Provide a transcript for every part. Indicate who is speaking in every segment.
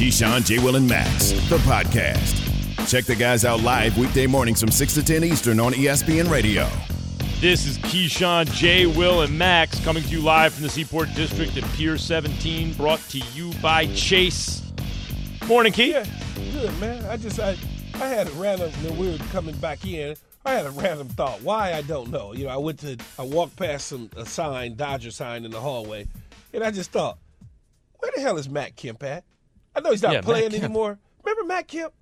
Speaker 1: Keyshawn, J. Will, and Max, the podcast. Check the guys out live weekday mornings from 6 to 10 Eastern on ESPN Radio.
Speaker 2: This is Keyshawn, J. Will, and Max coming to you live from the Seaport District at Pier 17, brought to you by Chase. Morning, Key.
Speaker 3: Yeah, good, man. I just, I, I had a random, when we were coming back in, I had a random thought. Why, I don't know. You know, I went to, I walked past some, a sign, Dodger sign in the hallway, and I just thought, where the hell is Matt Kemp at? I know he's not
Speaker 2: Yeah,
Speaker 3: playing anymore. Remember Matt Kemp?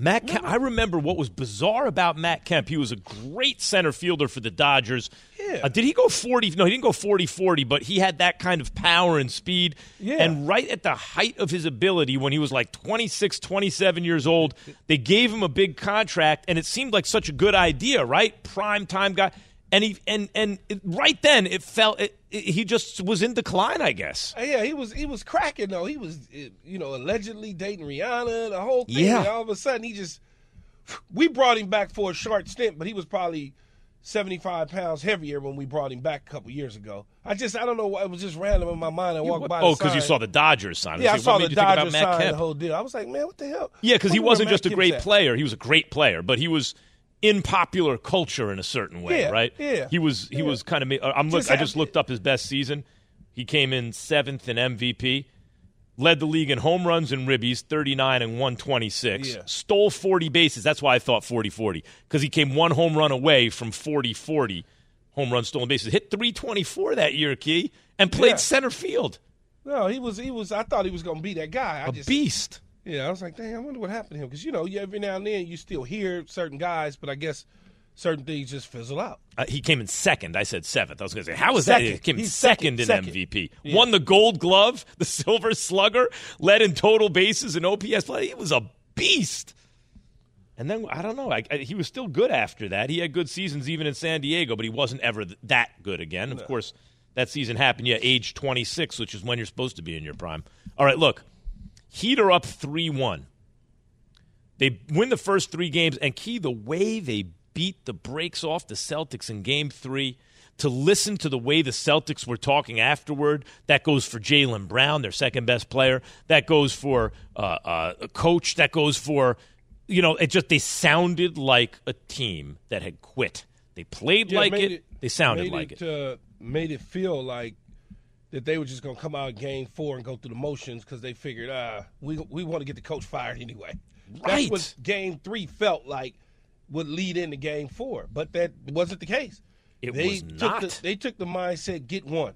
Speaker 2: Matt Kemp, I remember what was bizarre about Matt Kemp. He was a great center fielder for the Dodgers.
Speaker 3: Yeah.
Speaker 2: Uh, did he go 40? No, he didn't go 40 40, but he had that kind of power and speed.
Speaker 3: Yeah.
Speaker 2: And right at the height of his ability, when he was like 26, 27 years old, they gave him a big contract, and it seemed like such a good idea, right? Prime time guy. And he and and it, right then it felt it, it- he just was in decline, I guess.
Speaker 3: Uh, Yeah, he was he was cracking though. He was uh, you know allegedly dating Rihanna, the whole thing.
Speaker 2: Yeah.
Speaker 3: And all of a sudden he just we brought him back for a short stint, but he was probably seventy five pounds heavier when we brought him back a couple years ago. I just I don't know why it was just random in my mind. I walked by.
Speaker 2: Oh, because you saw the Dodgers sign.
Speaker 3: yeah, I saw the
Speaker 2: made you think about
Speaker 3: Dodgers sign the whole deal. I was like, man, what the hell?
Speaker 2: Yeah, because he wasn't
Speaker 3: Matt
Speaker 2: just a
Speaker 3: Kemp's
Speaker 2: great
Speaker 3: at.
Speaker 2: player; he was a great player, but he was in popular culture in a certain way,
Speaker 3: Yeah,
Speaker 2: right?
Speaker 3: yeah,
Speaker 2: He was. He
Speaker 3: yeah.
Speaker 2: was kind of. I'm look. I just looked up his best season. He came in seventh in MVP. Led the league in home runs and ribbies, 39 and 126.
Speaker 3: Yeah.
Speaker 2: Stole 40 bases. That's why I thought 40 40, because he came one home run away from 40 40 home run stolen bases. Hit 324 that year, Key, and played center field.
Speaker 3: No, he was he was. I thought he was gonna be that guy. I
Speaker 2: A
Speaker 3: just,
Speaker 2: beast.
Speaker 3: Yeah, I was like, dang, I wonder what happened to him because you know, you, every now and then you still hear certain guys, but I guess certain things just fizzle out.
Speaker 2: Uh, he came in second. I said seventh. I was going to say, how was that? He came in
Speaker 3: He's
Speaker 2: second,
Speaker 3: second.
Speaker 2: in
Speaker 3: Second.
Speaker 2: MVP.
Speaker 3: Yeah.
Speaker 2: Won the Gold Glove, the Silver Slugger, led in total bases and OPS plus. He was a beast. And then I don't know. I, I, he was still good after that. He had good seasons even in San Diego, but he wasn't ever th- that good again. Of course, that season happened. Yeah, age 26, which is when you're supposed to be in your prime. All right, look, Heat are up three one. They win the first three games, and key the way they beat the brakes off the Celtics in game three. To listen to the way the Celtics were talking afterward, that goes for Jaylen Brown, their second best player. That goes for uh, uh, a coach. That goes for, you know, it just they sounded like a team that had quit. They played
Speaker 3: Yeah,
Speaker 2: like
Speaker 3: made
Speaker 2: it, They sounded like it.
Speaker 3: Uh, made it feel like that they were just going to come out game four and go through the motions because they figured, ah, we we want to get the coach fired anyway.
Speaker 2: Right.
Speaker 3: That's what game three felt like would lead into game four, but that wasn't the case.
Speaker 2: It
Speaker 3: they
Speaker 2: was
Speaker 3: took
Speaker 2: not.
Speaker 3: The, they took the mindset: get one.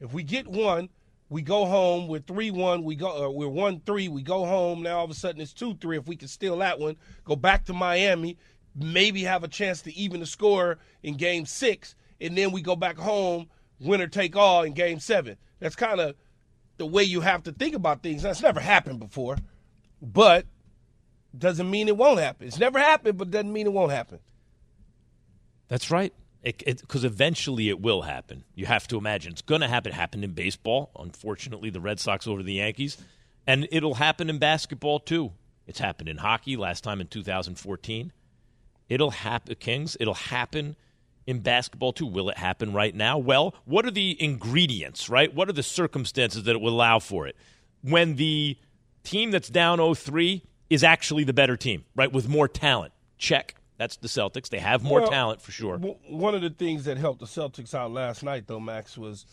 Speaker 3: If we get one, we go home. We're three one. We go. Uh, we're one three. We go home. Now all of a sudden it's two three. If we can steal that one, go back to Miami, maybe have a chance to even the score in game six, and then we go back home, winner take all in game seven. That's kind of the way you have to think about things. That's never happened before, but doesn't mean it won't happen. It's never happened, but doesn't mean it won't happen.
Speaker 2: That's right. Because eventually it will happen. You have to imagine it's going to happen. It happened in baseball. Unfortunately, the Red Sox over the Yankees, and it'll happen in basketball too. It's happened in hockey last time in 2014. It'll happen, Kings. It'll happen in basketball too. Will it happen right now? Well, what are the ingredients? Right? What are the circumstances that it will allow for it? When the team that's down 0-3 is actually the better team, right? With more talent. Check. That's the Celtics. They have more
Speaker 3: Well,
Speaker 2: talent for sure.
Speaker 3: W- One of the things that helped the Celtics out last night, though, Max, was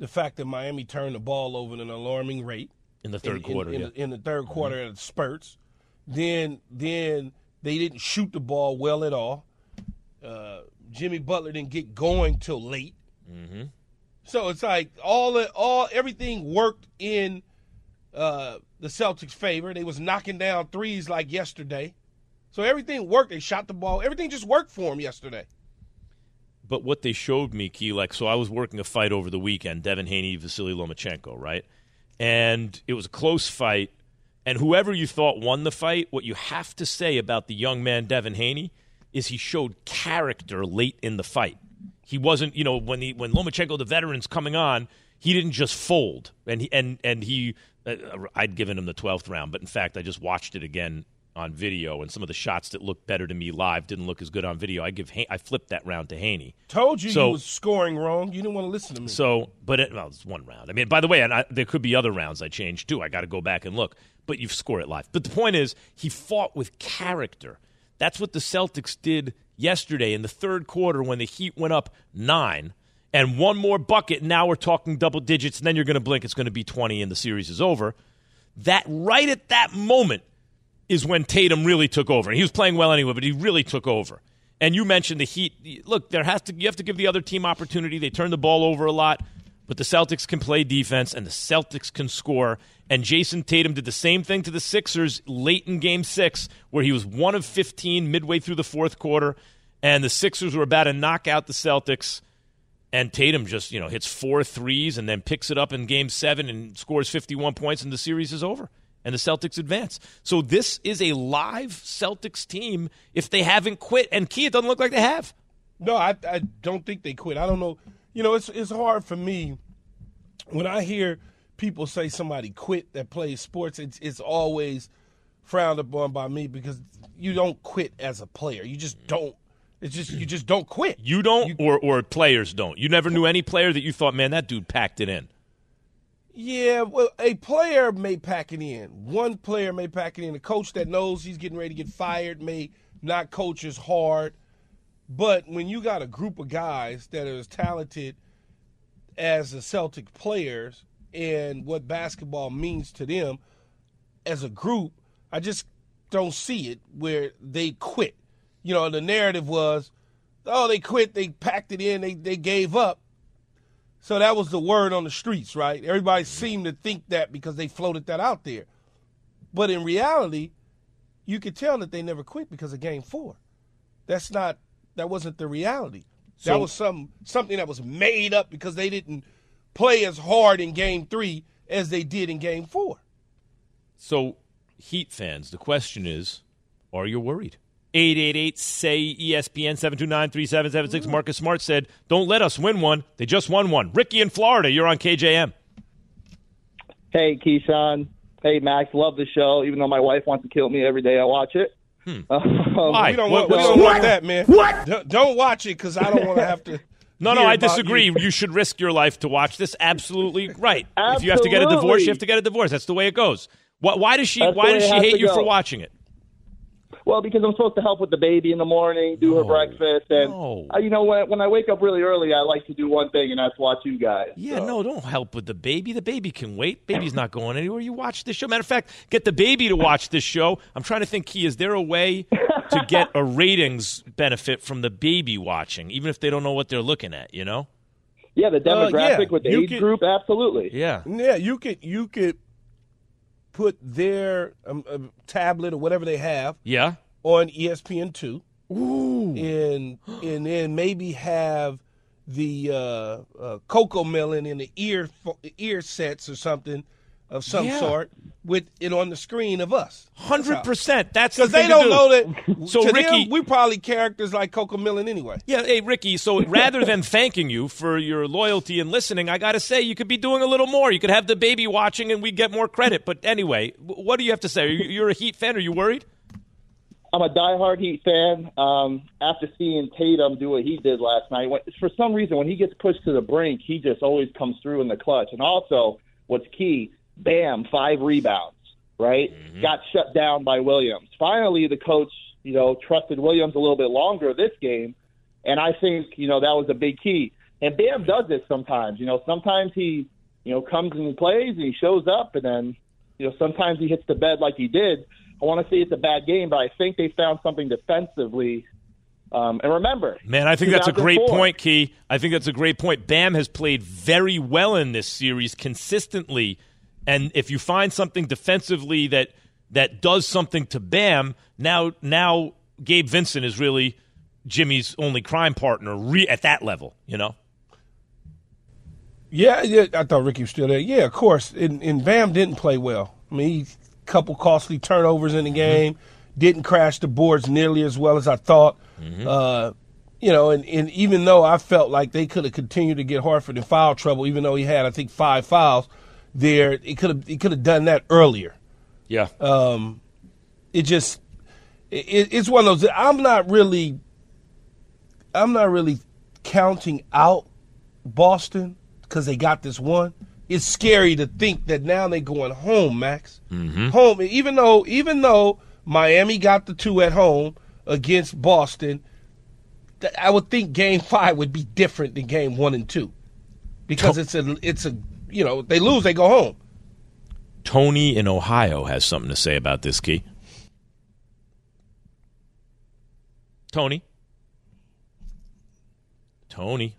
Speaker 3: the fact that Miami turned the ball over at an alarming rate
Speaker 2: in the third
Speaker 3: in,
Speaker 2: quarter.
Speaker 3: In,
Speaker 2: yeah.
Speaker 3: the, in the third quarter at spurts. Then, then they didn't shoot the ball well at all. Uh, Jimmy Butler didn't get going till late.
Speaker 2: Mm-hmm.
Speaker 3: So it's like all all everything worked in uh, the Celtics' favor. They was knocking down threes like yesterday. So everything worked. They shot the ball. Everything just worked for them yesterday.
Speaker 2: But what they showed me, Key, like, so I was working a fight over the weekend, Devin Haney, Vasily Lomachenko, right? And it was a close fight. And whoever you thought won the fight, what you have to say about the young man Devin Haney is he showed character late in the fight. He wasn't, you know, when he when Lomachenko, the veteran's coming on, he didn't just fold, and he and and he, uh, I'd given him the twelfth round, but in fact, I just watched it again on video, and some of the shots that looked better to me live didn't look as good on video. I give I flipped that round to Haney.
Speaker 3: Told you
Speaker 2: So-
Speaker 3: you was scoring wrong. You didn't want to listen to me.
Speaker 2: So, but it, well, it's one round. I mean, by the way, and I, there could be other rounds I changed too. I got to go back and look. But you score it live. But the point is, he fought with character. That's what the Celtics did yesterday in the third quarter when the Heat went up nine. And one more bucket, now we're talking double digits, and then you're going to blink, it's going to be 20, and the series is over. That right at that moment is when Tatum really took over. He was playing well anyway, but he really took over. And you mentioned the Heat. Look, there has to you have to give the other team opportunity. They turn the ball over a lot, but the Celtics can play defense and the Celtics can score. And Jayson Tatum did the same thing to the Sixers late in game 6 where he was 1 of 15 midway through the fourth quarter and the Sixers were about to knock out the Celtics and Tatum just, you know, hits four threes and then picks it up in game 7 and scores 51 points and the series is over and the Celtics advance. So this is a live Celtics team if they haven't quit. And Key, it doesn't look like they have.
Speaker 3: No, I, I don't think they quit. I don't know. You know, it's it's hard for me when I hear people say somebody quit that plays sports. It's it's always frowned upon by me because you don't quit as a player. You just don't. It's just you just don't quit.
Speaker 2: You don't, or, or players don't. You never knew any player that you thought, man, that dude packed it in.
Speaker 3: Yeah, well, a player may pack it in. One player may pack it in. A coach that knows he's getting ready to get fired may not coach as hard. But when you got a group of guys that are as talented as the Celtic players and what basketball means to them as a group, I just don't see it where they quit. You know, the narrative was, oh, they quit, they packed it in, they, they gave up. So that was the word on the streets, right? Everybody seemed to think that because they floated that out there. But in reality, you could tell that they never quit because of game four. That's not that wasn't the reality.
Speaker 2: So-
Speaker 3: that was some something that was made up because they didn't play as hard in game three as they did in game four.
Speaker 2: So, Heat fans, the question is, are you worried? 888 say ESPN 729 3776. Mm. Marcus Smart said, Don't let us win one. They just won one. Ricky in Florida, you're on KJM.
Speaker 4: Hey, Keyshawn. Hey, Max. Love the show, even though my wife wants to kill me every day I watch it. Um,
Speaker 2: Why?
Speaker 3: We don't
Speaker 2: What-
Speaker 3: want, we don't want that, man. What? Don't, don't watch it because I don't want to have to.
Speaker 2: No, no, I disagree.
Speaker 3: you.
Speaker 2: You. should risk your life to watch this. Absolutely right. If you have to get a divorce, you have to get a divorce. That's the way it goes. Why, why does she? Why does she hate you for watching it?
Speaker 4: Well, because I'm supposed to help with the baby in the morning, do her breakfast, and
Speaker 2: No.
Speaker 4: uh, you know when when I wake up really early, I like to do one thing, and that's watch you guys.
Speaker 2: Yeah,
Speaker 4: So-
Speaker 2: no, don't help with the baby. The baby can wait. Baby's not going anywhere. You watch this show. Matter of fact, get the baby to watch this show. I'm trying to think, Key, is there a way to get a ratings benefit from the baby watching, even if they don't know what they're looking at, you know?
Speaker 4: Yeah, the
Speaker 3: Uh,
Speaker 4: demographic
Speaker 3: yeah.
Speaker 4: with the
Speaker 3: You
Speaker 4: age
Speaker 3: can-
Speaker 4: group, absolutely.
Speaker 2: Yeah.
Speaker 3: Yeah, you could you could put their um, uh, tablet or whatever they have
Speaker 2: Yeah.
Speaker 3: on ESPN two, and and then maybe have the uh, uh, CoComelon in the ear ear sets or something of some
Speaker 2: Yeah.
Speaker 3: sort with it on the screen of us.
Speaker 2: Hundred percent. That's the
Speaker 3: Because they don't
Speaker 2: do.
Speaker 3: know that.
Speaker 2: So,
Speaker 3: to
Speaker 2: Ricky-
Speaker 3: them, we probably characters like CoComelon anyway.
Speaker 2: Yeah, hey Ricky. So rather than thanking you for your loyalty and listening, I got to say you could be doing a little more. You could have the baby watching, and we get more credit. But anyway, what do you have to say? You, you're a Heat fan. Are you worried?
Speaker 4: I'm a diehard Heat fan. Um, after seeing Tatum do what he did last night, when, for some reason, when he gets pushed to the brink, he just always comes through in the clutch. And also, what's key, bam, five rebounds, right? Got shut down by Williams. Finally, the coach, you know, trusted Williams a little bit longer this game. And I think, you know, that was a big key. And Bam does this sometimes. You know, sometimes he, you know, comes and plays and he shows up and then, you know, sometimes he hits the bed like he did. I want to say it's a bad game, but I think they found something defensively. Um, and remember,
Speaker 2: Man, I think that's a great
Speaker 4: 2004.
Speaker 2: point, Key. I think that's a great point. Bam has played very well in this series consistently, and if you find something defensively that that does something to Bam, now now Gabe Vincent is really Jimmy's only crime partner re- at that level. You know,
Speaker 3: Yeah, yeah. I thought Ricky was still there. Yeah, of course. And, and Bam didn't play well. I mean, he couple costly turnovers in the game. Didn't crash the boards nearly as well as I thought. Uh, you know, and, and even though I felt like they could have continued to get Horford in foul trouble, even though he had I think five fouls there, it could have it could have done that earlier.
Speaker 2: Yeah.
Speaker 3: Um, it just it, it's one of those. I'm not really, I'm not really counting out Boston because they got this one. It's scary to think that now they're going home, Max. Mm-hmm. Home, even though even though Miami got the two at home against Boston, I would think Game Five would be different than Game One and Two because it's a it's a you know they lose they go home.
Speaker 2: Tony in Ohio has something to say about this key. Tony. Tony.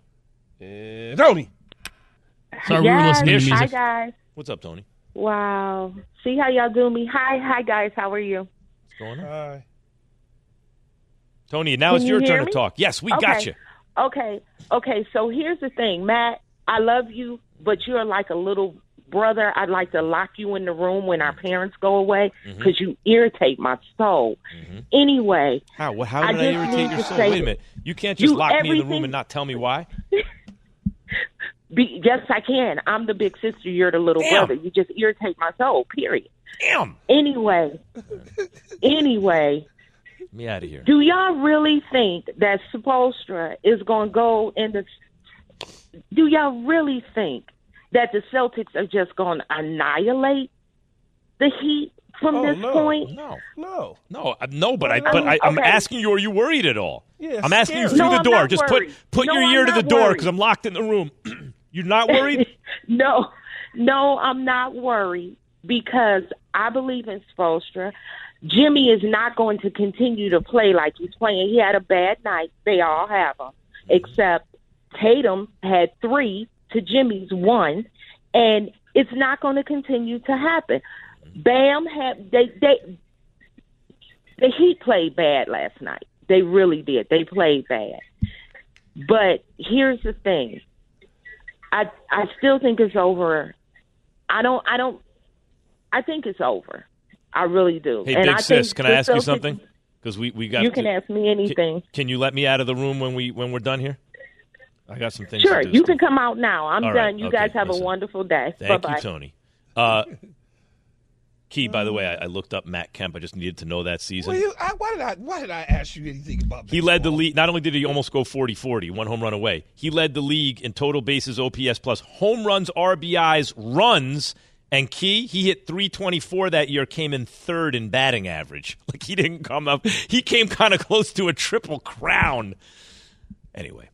Speaker 3: Uh, Tony.
Speaker 5: Sorry, we were listening to
Speaker 6: Hi
Speaker 5: music.
Speaker 6: guys.
Speaker 2: What's up, Tony?
Speaker 6: Wow. See how y'all do me. Hi, hi guys. How are you?
Speaker 2: What's going on?
Speaker 3: Hi.
Speaker 2: Tony, now
Speaker 6: Can
Speaker 2: it's
Speaker 6: you
Speaker 2: your
Speaker 6: hear
Speaker 2: turn to talk. Yes, we
Speaker 6: okay.
Speaker 2: got you.
Speaker 6: Okay. Okay. So here's the thing, Matt. I love you, but you're like a little brother. I'd like to lock you in the room when our parents go away
Speaker 2: Mm-hmm.
Speaker 6: because you irritate my soul. Anyway,
Speaker 2: How? What, how
Speaker 6: I
Speaker 2: did I,
Speaker 6: just
Speaker 2: irritate your soul?
Speaker 6: say
Speaker 2: Wait a minute. You can't just
Speaker 6: you-
Speaker 2: lock me in the room and not tell me why.
Speaker 6: be, yes, I can. I'm the big sister. You're the little
Speaker 2: Damn.
Speaker 6: brother. You just irritate my soul. Period.
Speaker 2: Damn.
Speaker 6: Anyway, anyway.
Speaker 2: Get me out of here.
Speaker 6: Do y'all really think that Spoelstra is going to go in the? Do y'all really think that the Celtics are just going to annihilate the Heat from
Speaker 3: Oh,
Speaker 6: this
Speaker 3: no.
Speaker 6: point?
Speaker 2: No.
Speaker 3: No.
Speaker 2: No, uh, no, but I, but I, I'm
Speaker 6: okay.
Speaker 2: asking you: Are you worried at all?
Speaker 3: Yeah,
Speaker 2: I'm asking you through
Speaker 6: No,
Speaker 2: the
Speaker 6: I'm
Speaker 2: door. Just put put
Speaker 6: No,
Speaker 2: your
Speaker 6: I'm
Speaker 2: ear to the
Speaker 6: not
Speaker 2: door because I'm locked in the room. You're not worried?
Speaker 6: No, no, I'm not worried because I believe in Spoelstra. Jimmy is not going to continue to play like he's playing. He had a bad night. They all have them, except Tatum had three to Jimmy's one, and it's not going to continue to happen. Bam had they they the Heat played bad last night. They really did. They played bad. But here's the thing. I I still think it's over. I don't I don't I think it's over. I really do.
Speaker 2: Hey,
Speaker 6: and
Speaker 2: big
Speaker 6: I
Speaker 2: sis, can I ask you something? Because we we got.
Speaker 6: You can
Speaker 2: to-
Speaker 6: ask me anything.
Speaker 2: Can, can you let me out of the room when we when we're done here? I got some things.
Speaker 6: Sure,
Speaker 2: to do Sure.
Speaker 6: you
Speaker 2: still.
Speaker 6: can come out now. I'm
Speaker 2: All
Speaker 6: done.
Speaker 2: right,
Speaker 6: You
Speaker 2: okay,
Speaker 6: guys have
Speaker 2: listen.
Speaker 6: a wonderful day. Bye
Speaker 2: Thank
Speaker 6: bye.
Speaker 2: you, Tony. Uh, Key, by the way, I, I looked up Matt Kemp. I just needed to know that season.
Speaker 3: Well, you, I, why did I? Why did I ask you anything about?
Speaker 2: He led the league. Not only did he almost go 40 40, one home run away, he led the league in total bases, OPS plus, home runs, RBIs, runs, and key. He hit 324 that year, came in third in batting average. Like he didn't come up, he came kind of close to a triple crown. Anyway.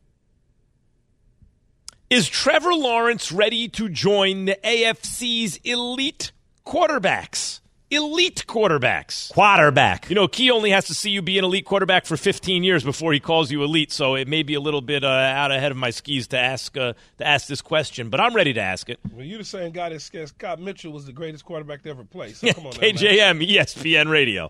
Speaker 2: Is Trevor Lawrence ready to join the AFC's elite quarterbacks? Elite quarterbacks. Quarterback. You know, Key only has to see you be an elite quarterback for 15 years before he calls you elite, so it may be a little bit uh, out ahead of my skis to ask uh, to ask this question, but I'm ready to ask it.
Speaker 3: Well, you're the same guy that said Scott Mitchell was the greatest quarterback to ever play. So come on, now.
Speaker 2: KJM, ESPN Radio.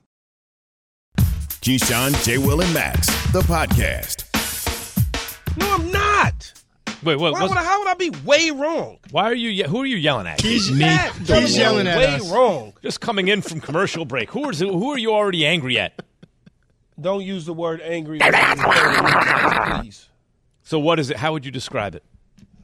Speaker 1: Keyshawn, J. Will, and Max, the podcast.
Speaker 3: No, I'm not.
Speaker 2: Wait, what?
Speaker 3: Why would I, how would I be way wrong?
Speaker 2: why are you? Who are you yelling at?
Speaker 5: He's me. He's yelling at
Speaker 3: way
Speaker 5: us.
Speaker 3: wrong.
Speaker 2: Just coming in from commercial break. Who is? Who are you already angry at?
Speaker 3: Don't use the word angry. please.
Speaker 2: So what is it? How would you describe it?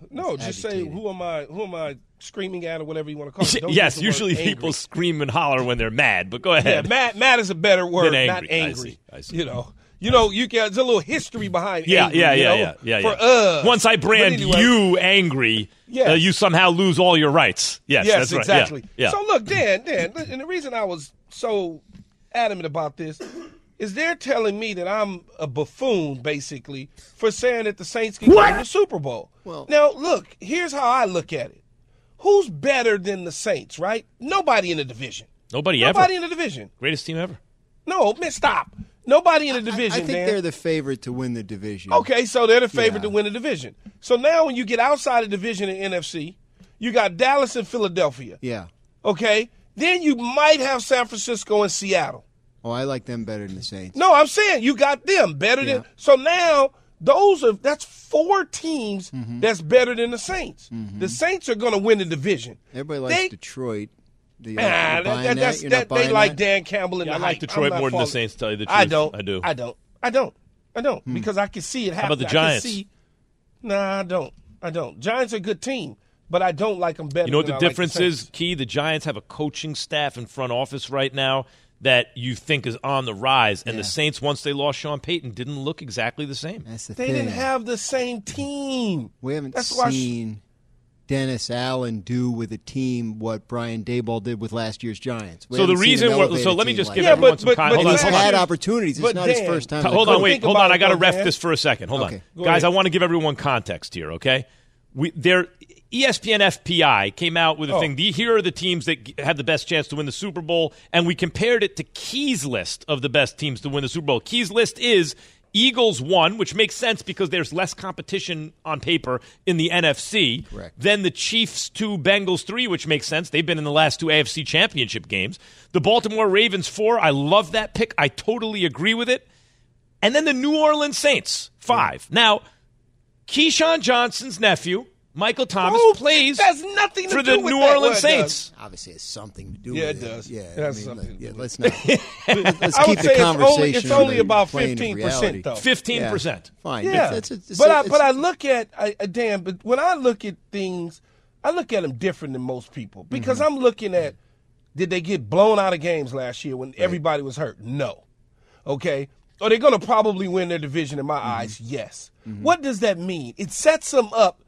Speaker 3: No, just say who am I? Who am I screaming at, or whatever you want to call it. Don't
Speaker 2: yes,
Speaker 3: use the word
Speaker 2: usually people scream and holler when they're mad, but go
Speaker 3: Yeah,
Speaker 2: ahead.
Speaker 3: mad. Mad is a better word,
Speaker 2: Than
Speaker 3: not
Speaker 2: angry. I see, I see.
Speaker 3: You know, You know, you can. There's a little history behind.
Speaker 2: Yeah,
Speaker 3: angry,
Speaker 2: yeah,
Speaker 3: you
Speaker 2: yeah,
Speaker 3: know,
Speaker 2: yeah, yeah,
Speaker 3: For us.
Speaker 2: Once I brand
Speaker 3: anyway,
Speaker 2: you angry,
Speaker 3: Yes.
Speaker 2: uh, you somehow lose all your rights. Yes,
Speaker 3: Yes,
Speaker 2: that's right.
Speaker 3: exactly.
Speaker 2: Yeah, yeah.
Speaker 3: So look, Dan, Dan, and the reason I was so adamant about this is they're telling me that I'm a buffoon, basically, for saying that the Saints can win the Super Bowl.
Speaker 7: Well-
Speaker 3: now look, here's how I look at it. Who's better than the Saints? Right? Nobody in the division.
Speaker 2: Nobody,
Speaker 3: Nobody
Speaker 2: ever.
Speaker 3: Nobody in the division.
Speaker 2: Greatest team ever.
Speaker 3: No, man, stop. Nobody in the division.
Speaker 7: I think
Speaker 3: Dan.
Speaker 7: they're the favorite to win the division.
Speaker 3: Okay, so they're the favorite
Speaker 7: Yeah.
Speaker 3: to win the division. So now when you get outside the division in NFC, you got Dallas and Philadelphia.
Speaker 7: Yeah.
Speaker 3: Okay? Then you might have San Francisco and Seattle.
Speaker 7: Oh, I like them better than the Saints.
Speaker 3: No, I'm saying you got them better than so now those are that's four teams
Speaker 7: Mm-hmm.
Speaker 3: that's better than the Saints. The Saints are gonna win the division.
Speaker 7: Everybody likes
Speaker 3: They-
Speaker 7: Detroit. Do you,
Speaker 3: Nah, that, that,
Speaker 7: that?
Speaker 3: that's, that, they
Speaker 7: buying
Speaker 3: like
Speaker 7: that?
Speaker 3: Dan Campbell and
Speaker 2: Yeah, I like. Detroit
Speaker 3: I'm not
Speaker 2: more than the Saints, tell you the truth, I
Speaker 3: don't.
Speaker 2: I do.
Speaker 3: I don't. I don't. I don't
Speaker 7: Hmm.
Speaker 3: because I can see it
Speaker 2: How
Speaker 3: happen.
Speaker 2: about the Giants?
Speaker 3: I can
Speaker 2: Giants?
Speaker 3: see- nah, I don't. I don't. Giants are a good team, but I don't like them better.
Speaker 2: You know what
Speaker 3: than
Speaker 2: the
Speaker 3: I like
Speaker 2: difference is, Key? The Giants have a coaching staff in front office right now that you think is on the rise, and
Speaker 7: Yeah.
Speaker 2: the Saints, once they lost Sean Payton, didn't look exactly the same.
Speaker 7: That's the
Speaker 3: They
Speaker 7: thing.
Speaker 3: didn't have the same team.
Speaker 7: we haven't
Speaker 3: That's why sh-
Speaker 7: seen Dennis Allen do with a team what Brian Daboll did with last year's Giants. We
Speaker 2: So the reason we're- so let me
Speaker 7: team
Speaker 2: just
Speaker 7: like
Speaker 2: give.
Speaker 3: Yeah,
Speaker 2: everyone
Speaker 3: but-
Speaker 2: some
Speaker 3: but-
Speaker 2: con-
Speaker 3: but
Speaker 2: Hold
Speaker 7: And
Speaker 2: on,
Speaker 7: he's
Speaker 2: hold
Speaker 3: exactly.
Speaker 2: on.
Speaker 7: had opportunities. It's
Speaker 3: But
Speaker 7: not his first time.
Speaker 2: Hold on, wait, hold on. I got to ref this for a second. Hold
Speaker 3: Okay,
Speaker 2: on,
Speaker 3: go
Speaker 2: guys.
Speaker 3: ahead.
Speaker 2: I want to give everyone context here. Okay, we there. ESPN FPI came out with a
Speaker 3: Oh.
Speaker 2: thing. The, here are the teams that g- have the best chance to win the Super Bowl, and we compared it to Key's list of the best teams to win the Super Bowl. Key's list is Eagles one, which makes sense because there's less competition on paper in the NFC.
Speaker 7: Correct.
Speaker 2: Then the Chiefs two, Bengals three, which makes sense. They've been in the last two AFC Championship games. The Baltimore Ravens four. I love that pick. I totally agree with it. And then the New Orleans Saints five. Now, Keyshawn Johnson's nephew, Michael Thomas,
Speaker 3: Oh,
Speaker 2: plays
Speaker 3: that's nothing to
Speaker 2: for
Speaker 3: do
Speaker 2: the
Speaker 3: with
Speaker 2: New
Speaker 3: that.
Speaker 2: Orleans
Speaker 3: Well, it
Speaker 2: Saints.
Speaker 7: Obviously, has something to do
Speaker 3: Yeah,
Speaker 7: with
Speaker 3: it does.
Speaker 7: Yeah,
Speaker 3: It has
Speaker 7: I mean,
Speaker 3: something
Speaker 7: like,
Speaker 3: to
Speaker 7: yeah,
Speaker 3: do
Speaker 7: let's
Speaker 3: with
Speaker 7: not. Let's
Speaker 3: I
Speaker 7: keep
Speaker 3: would
Speaker 7: the
Speaker 3: say it's
Speaker 7: conversation.
Speaker 3: only, it's only about 15%, though.
Speaker 2: Fifteen
Speaker 7: Yeah.
Speaker 2: percent.
Speaker 7: Fine.
Speaker 3: Yeah,
Speaker 7: It's, it's, it's,
Speaker 3: but I but I look at I, I damn. But when I look at things, I look at them different than most people because
Speaker 7: Mm-hmm.
Speaker 3: I'm looking at did they get blown out of games last year when everybody was hurt? No. Okay. Are they going to probably win their division? In my
Speaker 7: Mm-hmm.
Speaker 3: eyes, yes. What does that mean? It sets them up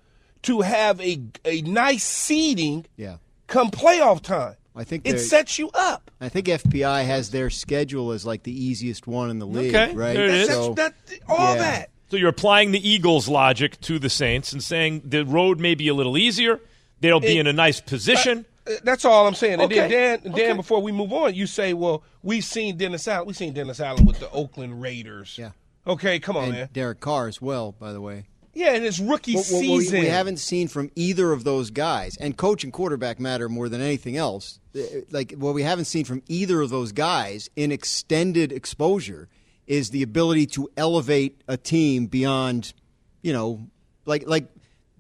Speaker 3: to have a a nice seeding
Speaker 7: yeah.
Speaker 3: come playoff time.
Speaker 7: I think
Speaker 3: it sets you up.
Speaker 7: I think FPI has their schedule as like the easiest one in the league,
Speaker 2: Okay,
Speaker 7: right?
Speaker 2: there it is.
Speaker 3: That's,
Speaker 7: So,
Speaker 3: that, all
Speaker 7: yeah.
Speaker 3: that.
Speaker 2: So you're applying the Eagles' logic to the Saints and saying the road may be a little easier. They'll be
Speaker 3: It-
Speaker 2: in a nice position.
Speaker 3: That's all I'm saying. And then
Speaker 2: Okay.
Speaker 3: Dan, Dan,
Speaker 2: Okay.
Speaker 3: before we move on, you say, well, we've seen Dennis Allen. We've seen Dennis Allen with the Oakland Raiders.
Speaker 7: Yeah.
Speaker 3: Okay, come on,
Speaker 7: and
Speaker 3: man.
Speaker 7: Derek Carr as well, by the way.
Speaker 3: Yeah, and his rookie
Speaker 7: What, what- what we,
Speaker 3: season.
Speaker 7: we haven't seen from either of those guys, and coach and quarterback matter more than anything else. Uh, Like what we haven't seen from either of those guys in extended exposure is the ability to elevate a team beyond, you know, like like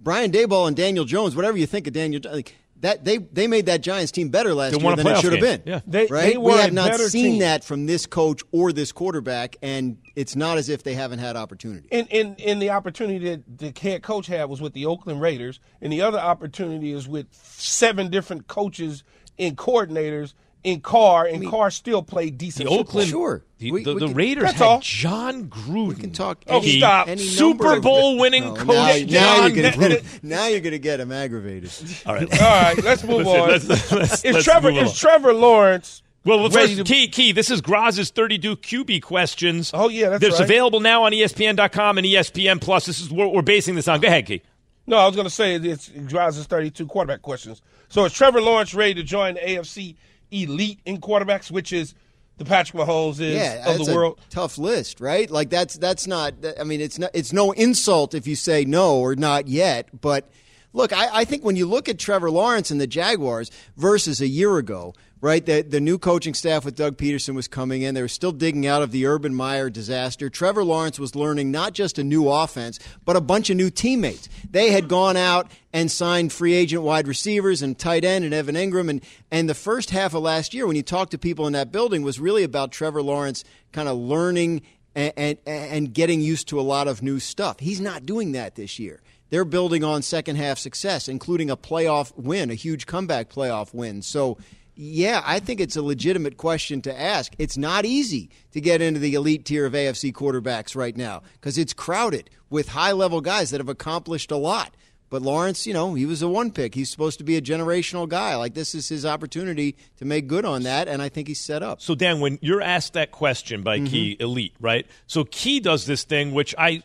Speaker 7: Brian Daboll and Daniel Jones. Whatever you think of Daniel, like that they they made that Giants team better last
Speaker 2: They
Speaker 7: year than it
Speaker 2: playoff
Speaker 7: should have been.
Speaker 2: Yeah.
Speaker 3: They-
Speaker 7: right?
Speaker 3: they
Speaker 7: we have
Speaker 3: a
Speaker 7: not seen
Speaker 3: team.
Speaker 7: that from this coach or this quarterback, and it's not as if they haven't had opportunity.
Speaker 3: and, and, and the opportunity that the head coach had was with the Oakland Raiders, and the other opportunity is with seven different coaches and coordinators in Carr, and Carr still played
Speaker 2: The
Speaker 3: decent. football.
Speaker 2: Oakland,
Speaker 7: Sure.
Speaker 2: the,
Speaker 7: We-
Speaker 2: the,
Speaker 7: we
Speaker 2: the
Speaker 7: can-
Speaker 2: Raiders
Speaker 3: That's
Speaker 2: had
Speaker 3: all.
Speaker 2: Jon Gruden.
Speaker 7: We can talk.
Speaker 3: Oh,
Speaker 7: any,
Speaker 3: stop.
Speaker 7: any number
Speaker 2: Super
Speaker 7: of-
Speaker 2: Bowl winning oh,
Speaker 7: No,
Speaker 2: coach.
Speaker 7: Now, now
Speaker 2: John
Speaker 7: you're gonna get, now you're gonna get him aggravated.
Speaker 2: All right.
Speaker 3: All right, let's move
Speaker 2: Listen,
Speaker 3: on.
Speaker 2: let's- let's-
Speaker 3: is
Speaker 2: let's
Speaker 3: Trevor
Speaker 2: move on.
Speaker 3: is Trevor Lawrence?
Speaker 2: Well, well, first,
Speaker 3: to-
Speaker 2: Key, Key, this is Graz's 32 QB questions.
Speaker 3: Oh, yeah, that's
Speaker 2: There's
Speaker 3: right.
Speaker 2: available now on ESPN.com and ESPN Plus. This is what we're basing this on. Go ahead, Key.
Speaker 3: No, I was going to say it's Graz's 32 quarterback questions. So is Trevor Lawrence ready to join the AFC elite in quarterbacks, which is the Patrick Mahomes is
Speaker 7: yeah,
Speaker 3: of the world?
Speaker 7: tough list, right? Like that's that's not. I mean, it's not. It's no insult if you say no or not yet. But look, I, I think when you look at Trevor Lawrence and the Jaguars versus a year ago, right? The the new coaching staff with Doug Pederson was coming in. They were still digging out of the Urban Meyer disaster. Trevor Lawrence was learning not just a new offense, but a bunch of new teammates. They had gone out and signed free agent wide receivers and tight end and Evan Engram and and the first half of last year when you talked to people in that building was really about Trevor Lawrence kind of learning and, and and getting used to a lot of new stuff. He's not doing that this year. They're building on second half success, including a playoff win, a huge comeback playoff win. So yeah, I think it's a legitimate question to ask. It's not easy to get into the elite tier of AFC quarterbacks right now because it's crowded with high level guys that have accomplished a lot. But Lawrence, you know, he was a one pick. He's supposed to be a generational guy. Like this is his opportunity to make good on that, and I think he's set up.
Speaker 2: So Dan, when you're asked that question by Key mm-hmm. Elite, right? So Key does this thing which I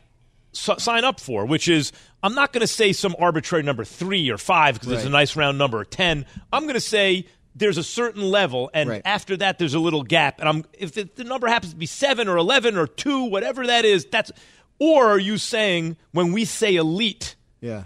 Speaker 2: s- sign up for, which is I'm not going to say some arbitrary number three or five because it's a nice round number ten. I'm going to say there's a certain level, and
Speaker 7: Right.
Speaker 2: after that there's a little gap. And I'm if the, the number happens to be seven or eleven or two, whatever that is, that's. Or are you saying when we say elite?
Speaker 7: Yeah.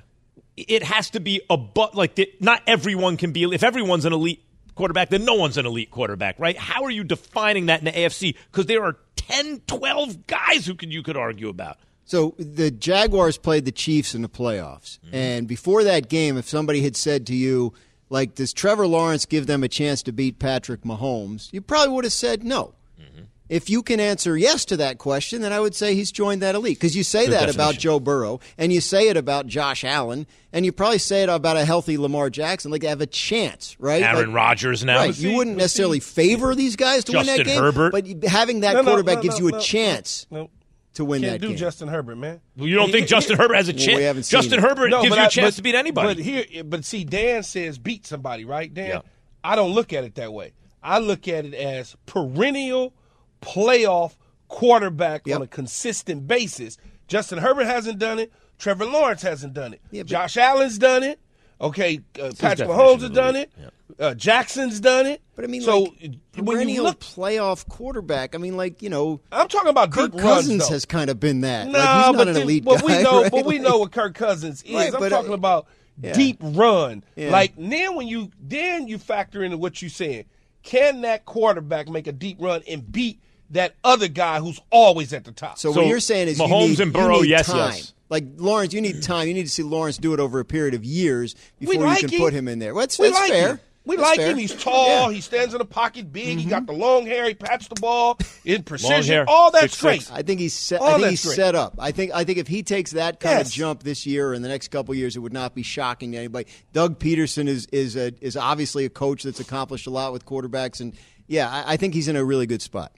Speaker 2: it has to be a but like the, not everyone can be if everyone's an elite quarterback then no one's an elite quarterback right how are you defining that in the afc because there are 10 12 guys who could you could argue about
Speaker 7: So the Jaguars played the Chiefs in the playoffs. Mm-hmm. And before that game, if somebody had said to you, like, does Trevor Lawrence give them a chance to beat Patrick Mahomes? You probably would have said no. Mm-hmm. If you can answer yes to that question, then I would say he's joined that elite. Because you say
Speaker 2: Good
Speaker 7: that
Speaker 2: definition.
Speaker 7: about Joe Burrow, and you say it about Josh Allen, and you probably say it about a healthy Lamar Jackson. Like, they have a chance, right?
Speaker 2: aaron
Speaker 7: Like-
Speaker 2: rodgers now
Speaker 7: Right. You wouldn't necessarily favor these guys to win that game,
Speaker 2: Herbert.
Speaker 7: but having that
Speaker 3: No, no,
Speaker 7: quarterback
Speaker 3: no,
Speaker 7: gives
Speaker 3: no,
Speaker 7: you a
Speaker 3: no,
Speaker 7: chance
Speaker 3: No,
Speaker 7: to win
Speaker 3: can't
Speaker 7: that
Speaker 3: do
Speaker 7: game.
Speaker 3: Justin Herbert, man.
Speaker 2: you don't
Speaker 3: He-
Speaker 2: think
Speaker 3: he-
Speaker 2: justin herbert has a
Speaker 7: Well,
Speaker 2: chance
Speaker 7: we haven't seen
Speaker 2: justin
Speaker 7: it.
Speaker 2: herbert
Speaker 3: No,
Speaker 2: gives
Speaker 3: but
Speaker 2: you a
Speaker 3: I-
Speaker 2: chance
Speaker 3: but-
Speaker 2: to beat anybody
Speaker 3: But here, but see, Dan says beat somebody, right? Dan,
Speaker 2: Yeah.
Speaker 3: I don't look at it that way. I look at it as perennial playoff quarterback
Speaker 7: Yep.
Speaker 3: on a consistent basis. Justin Herbert hasn't done it. Trevor Lawrence hasn't done it.
Speaker 7: Yeah, but-
Speaker 3: Josh Allen's done it. Okay, uh, Patrick
Speaker 2: definition
Speaker 3: Mahomes has done
Speaker 2: elite.
Speaker 3: it. Uh, Jackson's done it.
Speaker 7: But I mean,
Speaker 3: so
Speaker 7: like,
Speaker 3: when you
Speaker 7: perennial
Speaker 3: look,
Speaker 7: playoff quarterback. I mean, like you know,
Speaker 3: I'm talking about
Speaker 7: Kirk
Speaker 3: deep
Speaker 7: Cousins
Speaker 3: though.
Speaker 7: has kind of been that.
Speaker 3: No,
Speaker 7: like, he's not
Speaker 3: but
Speaker 7: an
Speaker 3: the-
Speaker 7: elite
Speaker 3: but
Speaker 7: guy.
Speaker 3: we know,
Speaker 7: right?
Speaker 3: but we know what Kirk Cousins is.
Speaker 7: Right,
Speaker 3: I'm
Speaker 7: but,
Speaker 3: talking
Speaker 7: uh,
Speaker 3: about
Speaker 7: yeah.
Speaker 3: deep run.
Speaker 7: Yeah.
Speaker 3: Like then when you then you factor into what you're saying. Can that quarterback make a deep run and beat that other guy who's always at the top?
Speaker 7: So,
Speaker 2: So,
Speaker 7: what you're saying is
Speaker 2: Mahomes
Speaker 7: you need,
Speaker 2: and Burrow,
Speaker 7: you need
Speaker 2: yes,
Speaker 7: time.
Speaker 2: yes.
Speaker 7: Like Lawrence, you need time. You need to see Lawrence do it over a period of years before
Speaker 3: we like
Speaker 7: you can
Speaker 3: him.
Speaker 7: put him in there. Well, that's,
Speaker 3: we
Speaker 7: that's
Speaker 3: like
Speaker 7: fair.
Speaker 3: him. We
Speaker 7: That's
Speaker 3: like
Speaker 7: fair.
Speaker 3: him. He's tall.
Speaker 7: Yeah. Mm-hmm.
Speaker 3: He stands in the pocket big. He got the long hair. He pats the ball in precision.
Speaker 2: hair,
Speaker 3: All that's
Speaker 2: 6'6".
Speaker 3: great.
Speaker 7: I think he's set.
Speaker 3: All
Speaker 7: I think
Speaker 3: that's
Speaker 7: he's
Speaker 3: great.
Speaker 7: set up. I think. I think if he takes that kind
Speaker 3: Yes.
Speaker 7: of jump this year or in the next couple of years, it would not be shocking to anybody. Doug Pederson is is a, is obviously a coach that's accomplished a lot with quarterbacks, and yeah, I, I think he's in a really good spot.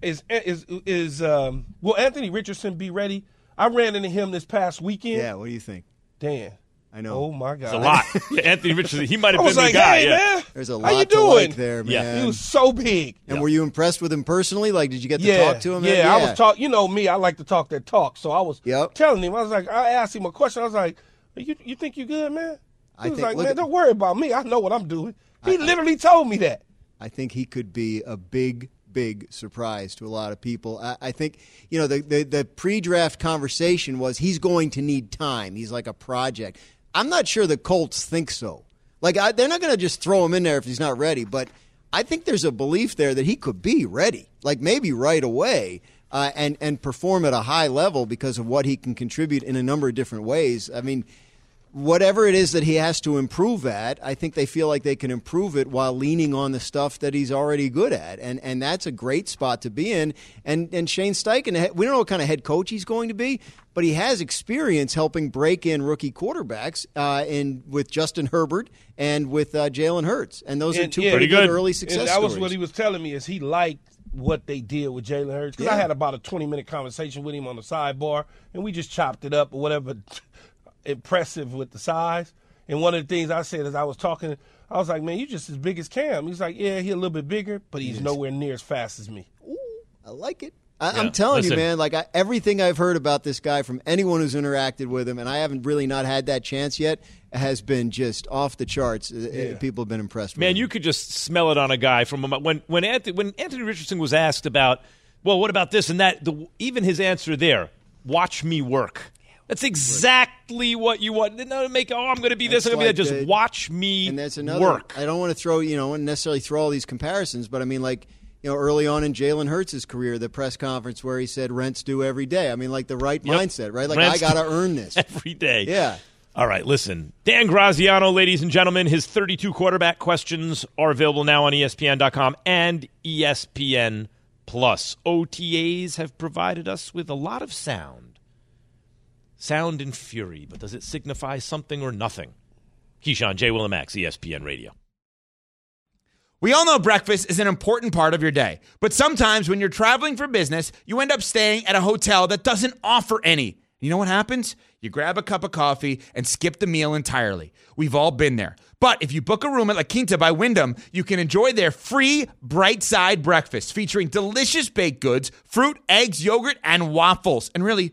Speaker 3: Is is is um, will Anthony Richardson be ready? I ran into him this past weekend.
Speaker 7: Yeah. What do you think?
Speaker 3: Dan.
Speaker 7: I know.
Speaker 3: Oh my God.
Speaker 2: it's a lot Yeah, anthony richardson he might have been
Speaker 3: like,
Speaker 2: the guy
Speaker 3: hey
Speaker 2: yeah.
Speaker 3: man,
Speaker 7: There's a lot
Speaker 3: how you
Speaker 7: lot to
Speaker 3: doing?
Speaker 7: like there,
Speaker 2: Yeah.
Speaker 7: man.
Speaker 3: He was so big.
Speaker 7: and were you impressed with him personally? Like, did you get to
Speaker 3: yeah,
Speaker 7: talk to him?
Speaker 3: Yeah, I was talk. You know me, I like to talk that talk. So I was
Speaker 7: Yep.
Speaker 3: telling him. I was like, I asked him a question. I was like, "You you think you good, man?" He
Speaker 7: I
Speaker 3: was
Speaker 7: think-
Speaker 3: like,
Speaker 7: look
Speaker 3: "Man,
Speaker 7: at-
Speaker 3: don't worry about me. I know what I'm doing." He literally told me that.
Speaker 7: I think he could be a big, big surprise to a lot of people. I, I think, you know, the, the, the pre draft conversation was he's going to need time. He's like a project. I'm not sure the Colts think so. Like, I, they're not going to just throw him in there if he's not ready, but I think there's a belief there that he could be ready, like maybe right away. Uh, and and perform at a high level because of what he can contribute in a number of different ways. I mean, whatever it is that he has to improve at, I think they feel like they can improve it while leaning on the stuff that he's already good at, and and that's a great spot to be in. And and Shane Steichen, we don't know what kind of head coach he's going to be, but he has experience helping break in rookie quarterbacks uh, in with Justin Herbert and with uh, Jalen Hurts, and those are two
Speaker 3: yeah,
Speaker 7: pretty good
Speaker 2: good.
Speaker 7: early
Speaker 3: And
Speaker 7: success
Speaker 3: that was what he was telling me is he liked what they did with Jalen Hurts because I had about a 20 minute conversation with him on the sidebar and we just chopped it up or whatever. Impressive with the size. And one of the things I said as I was talking, I was like, "Man, you're just as big as Cam." He's like, "Yeah, he's a little bit bigger, but he's nowhere near as fast as me."
Speaker 7: Ooh, I like it. I,
Speaker 2: Yeah,
Speaker 7: I'm telling
Speaker 2: listen.
Speaker 7: you, man. Like I, everything I've heard about this guy from anyone who's interacted with him, and I haven't really not had that chance yet, has been just off the charts. Uh, uh, People have been impressed. with
Speaker 2: Man,
Speaker 7: him.
Speaker 2: you could just smell it on a guy from when when Anthony, when Anthony Richardson was asked about, well, what about this and that? The, even his answer there, watch me work. That's exactly what you want. Not make oh, I'm going to be this. I'm going to be that. Just
Speaker 7: the-
Speaker 2: watch me
Speaker 7: and that's another.
Speaker 2: work.
Speaker 7: I don't want to throw you know necessarily throw all these comparisons, but I mean like you know early on in Jalen Hurts' career, the press conference where he said rents due every day. I mean like the right
Speaker 2: Yep.
Speaker 7: mindset, right? Like
Speaker 2: Rents
Speaker 7: I got to earn this.
Speaker 2: every day.
Speaker 7: Yeah.
Speaker 2: All right, listen. Dan Graziano, ladies and gentlemen, his 32 quarterback questions are available now on ESPN.com and ESPN Plus. OTAs have provided us with a lot of sound. Sound and fury, but does it signify something or nothing? Keyshawn, J. Will and Max, ESPN Radio.
Speaker 8: We all know breakfast is an important part of your day, but sometimes when you're traveling for business, you end up staying at a hotel that doesn't offer any. You know what happens? You grab a cup of coffee and skip the meal entirely. We've all been there. But if you book a room at La Quinta by Wyndham, you can enjoy their free bright side breakfast featuring delicious baked goods, fruit, eggs, yogurt, and waffles. And really,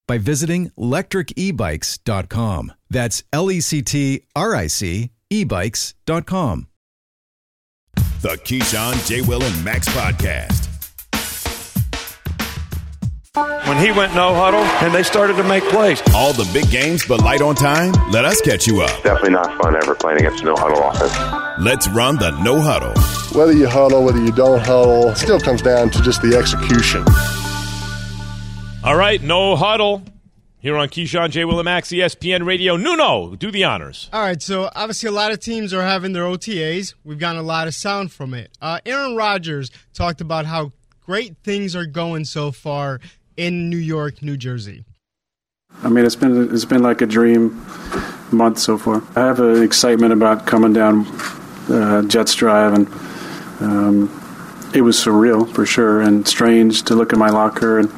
Speaker 5: by visiting lectricebikes.com. That's L E C T R I C ebikes.com.
Speaker 1: The Keyshawn, J. Will, and Max podcast.
Speaker 9: When he went no huddle and they started to make plays.
Speaker 1: All the big games, but light on time? Let us catch you up.
Speaker 10: Definitely not fun ever playing against no huddle offense.
Speaker 1: Let's run the no huddle.
Speaker 11: Whether you huddle, whether you don't huddle, it still comes down to just the execution.
Speaker 2: All right, no huddle. Here on Keyshawn J. Will and Max, ESPN Radio. Nuno, do the honors.
Speaker 12: All right, so obviously a lot of teams are having their OTAs. We've gotten a lot of sound from it. Uh, Aaron Rodgers talked about how great things are going so far in New York, New Jersey.
Speaker 13: I mean, it's been it's been like a dream month so far. I have an excitement about coming down uh, Jets Drive, and um, it was surreal for sure, and strange to look at my locker and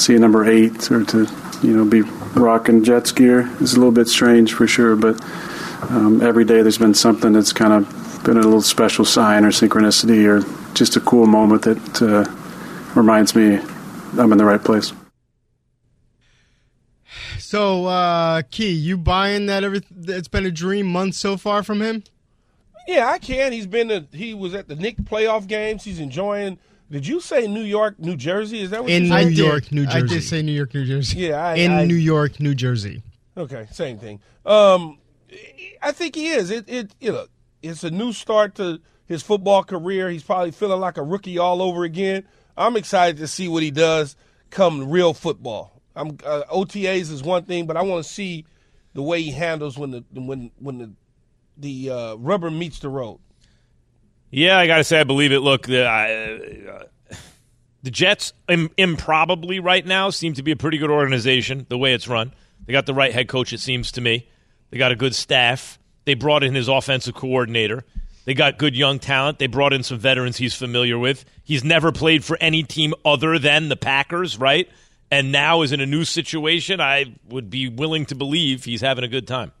Speaker 13: see a number eight, or to you know be rocking Jets gear. is a little bit strange for sure, but um, every day there's been something that's kind of been a little special sign or synchronicity or just a cool moment that uh, reminds me I'm in the right place.
Speaker 12: So, uh, Key, you buying that? Every it's been a dream month so far from him.
Speaker 3: Yeah, I can. He's been to, he was at the Knick playoff games. He's enjoying. Did you say New York, New Jersey? Is that what
Speaker 12: in
Speaker 3: you said? New?
Speaker 12: York, New Jersey?
Speaker 3: I
Speaker 12: I
Speaker 3: did
Speaker 12: did say New York, New Jersey.
Speaker 3: Yeah, I-
Speaker 12: in
Speaker 3: I-
Speaker 12: New York, New Jersey.
Speaker 3: Okay, same thing. Um, I think he is. It it you know, it's a new start to his football career. He's probably feeling like a rookie all over again. I'm excited to see what he does come real football. I'm uh, OTAs is one thing, but I want to see the way he handles when the when when the the uh, rubber meets the road.
Speaker 2: Yeah, I got to say, I believe it. Look, the, uh, the Jets, Im- improbably right now, seem to be a pretty good organization the way it's run. They got the right head coach, it seems to me. They got a good staff. They brought in his offensive coordinator. They got good young talent. They brought in some veterans he's familiar with. He's never played for any team other than the Packers, right? And now is in a new situation. I would be willing to believe he's having a good time.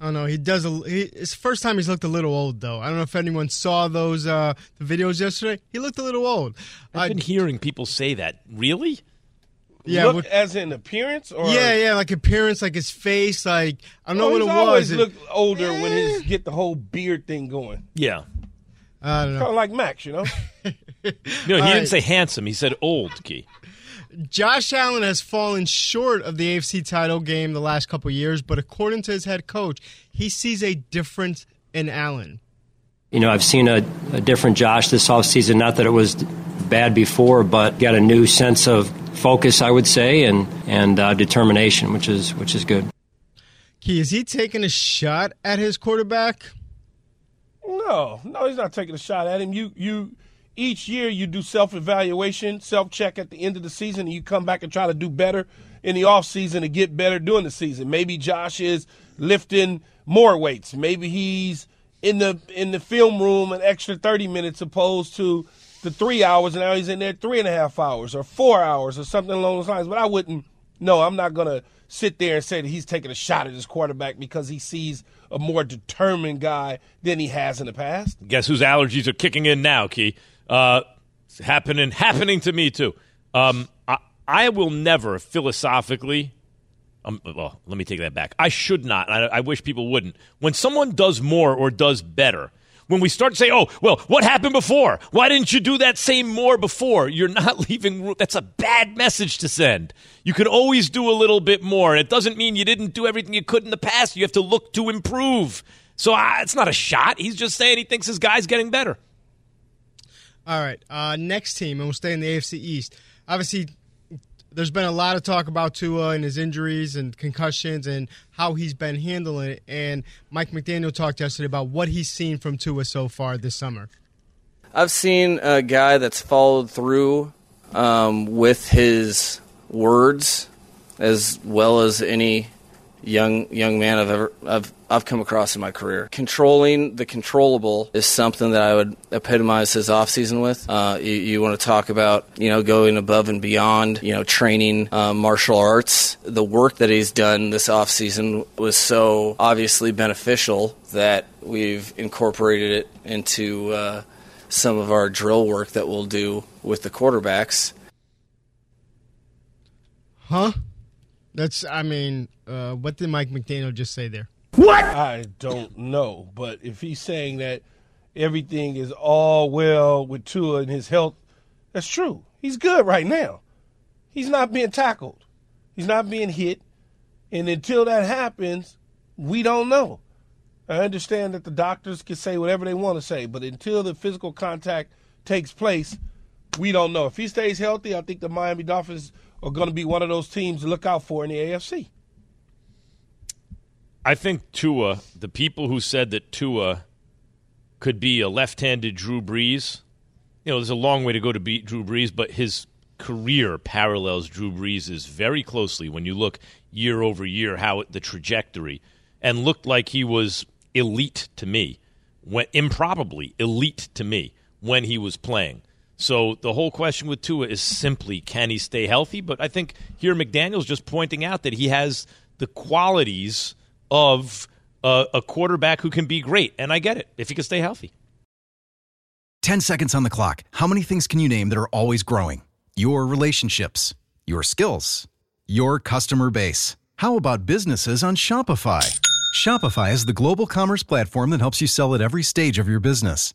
Speaker 12: I don't know. He does. A, he, it's the first time he's looked a little old, though. I don't know if anyone saw those uh, the videos yesterday. He looked a little old.
Speaker 2: I've been hearing people say that. Really?
Speaker 12: Yeah,
Speaker 3: Look
Speaker 12: what-
Speaker 3: as in appearance or
Speaker 12: yeah, yeah, like appearance, like his face, like I don't know
Speaker 3: Oh,
Speaker 12: what it
Speaker 3: always
Speaker 12: was. It-
Speaker 3: look older when he get the whole beard thing going.
Speaker 2: Yeah.
Speaker 12: I don't know.
Speaker 3: Kind of like Max, you know.
Speaker 2: No, he
Speaker 12: All
Speaker 2: didn't
Speaker 12: right.
Speaker 2: say handsome. He said old, Key.
Speaker 12: Josh Allen has fallen short of the AFC title game the last couple years, but according to his head coach, he sees a difference in Allen.
Speaker 14: You know, I've seen a, a different Josh this offseason. Not that it was bad before, but got a new sense of focus, I would say, and and uh, determination, which is which is good.
Speaker 12: Key, is he taking a shot at his quarterback?
Speaker 3: No, no, he's not taking a shot at him. You you each year you do self evaluation, self check at the end of the season, and you come back and try to do better in the off season to get better during the season. Maybe Josh is lifting more weights. Maybe he's in the in the film room an extra thirty minutes opposed to the three hours, and now he's in there three and a half hours or four hours or something along those lines. But I wouldn't. No, I'm not gonna sit there and say that he's taking a shot at his quarterback because he sees a more determined guy than he has in the past.
Speaker 2: Guess whose allergies are kicking in now, Key? Uh, happening, happening to me too. Um, I, I will never philosophically Um, well, let me take that back. I should not. I, I wish people wouldn't. When someone does more or does better, when we start to say, "Oh, well, what happened before? Why didn't you do that same more before?" You're not leaving. That's a bad message to send. You can always do a little bit more. It doesn't mean you didn't do everything you could in the past. You have to look to improve. So it's not a shot. He's just saying he thinks his guy's getting better.
Speaker 12: All right. Uh, next team, and we'll stay in the AFC East. Obviously, there's been a lot of talk about Tua and his injuries and concussions and how he's been handling it. And Mike McDaniel talked yesterday about what he's seen from Tua so far this summer.
Speaker 15: I've seen a guy that's followed through um, with his words as well as any young young man I've ever I've I've come across in my career. Controlling the controllable is something that I would epitomize his off season with. Uh, you, you want to talk about you know going above and beyond, you know training uh, martial arts. The work that he's done this off season was so obviously beneficial that we've incorporated it into uh, some of our drill work that we'll do with the quarterbacks.
Speaker 12: Huh? That's, I mean, uh, what did Mike McDaniel just say there?
Speaker 3: What? I don't know, but if he's saying that everything is all well with Tua and his health, that's true. He's good right now. He's not being tackled. He's not being hit. And until that happens, we don't know. I understand that the doctors can say whatever they want to say, but until the physical contact takes place, we don't know. If he stays healthy, I think the Miami Dolphins are going to be one of those teams to look out for in the AFC.
Speaker 2: I think Tua, the people who said that Tua could be a left-handed Drew Brees, you know, there's a long way to go to beat Drew Brees, but his career parallels Drew Brees' very closely when you look year over year how the trajectory and looked like he was elite to me, when improbably elite to me when he was playing. So the whole question with Tua is simply can he stay healthy? But I think here McDaniel's just pointing out that he has the qualities of a, a quarterback who can be great, and I get it if he can stay healthy.
Speaker 5: 10 seconds on the clock. How many things can you name that are always growing? Your relationships, your skills, your customer base. How about businesses on Shopify? Shopify is the global commerce platform that helps you sell at every stage of your business.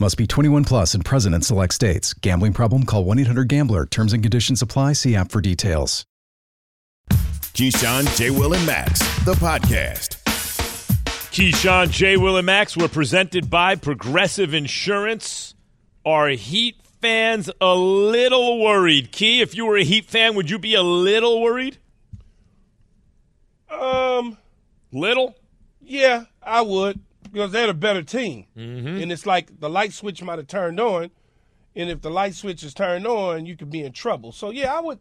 Speaker 5: Must be 21 plus and present in select states. Gambling problem? Call 1 800 Gambler. Terms and conditions apply. See app for details.
Speaker 1: Keyshawn, J. Will, and Max, the podcast.
Speaker 2: Keyshawn, J. Will, and Max were presented by Progressive Insurance. Are Heat fans a little worried? Key, if you were a Heat fan, would you be a little worried?
Speaker 3: Um,
Speaker 2: little?
Speaker 3: Yeah, I would because they're a better team,
Speaker 2: Mm-hmm.
Speaker 3: and it's like the light switch might have turned on, and if the light switch is turned on, you could be in trouble. So yeah, I would,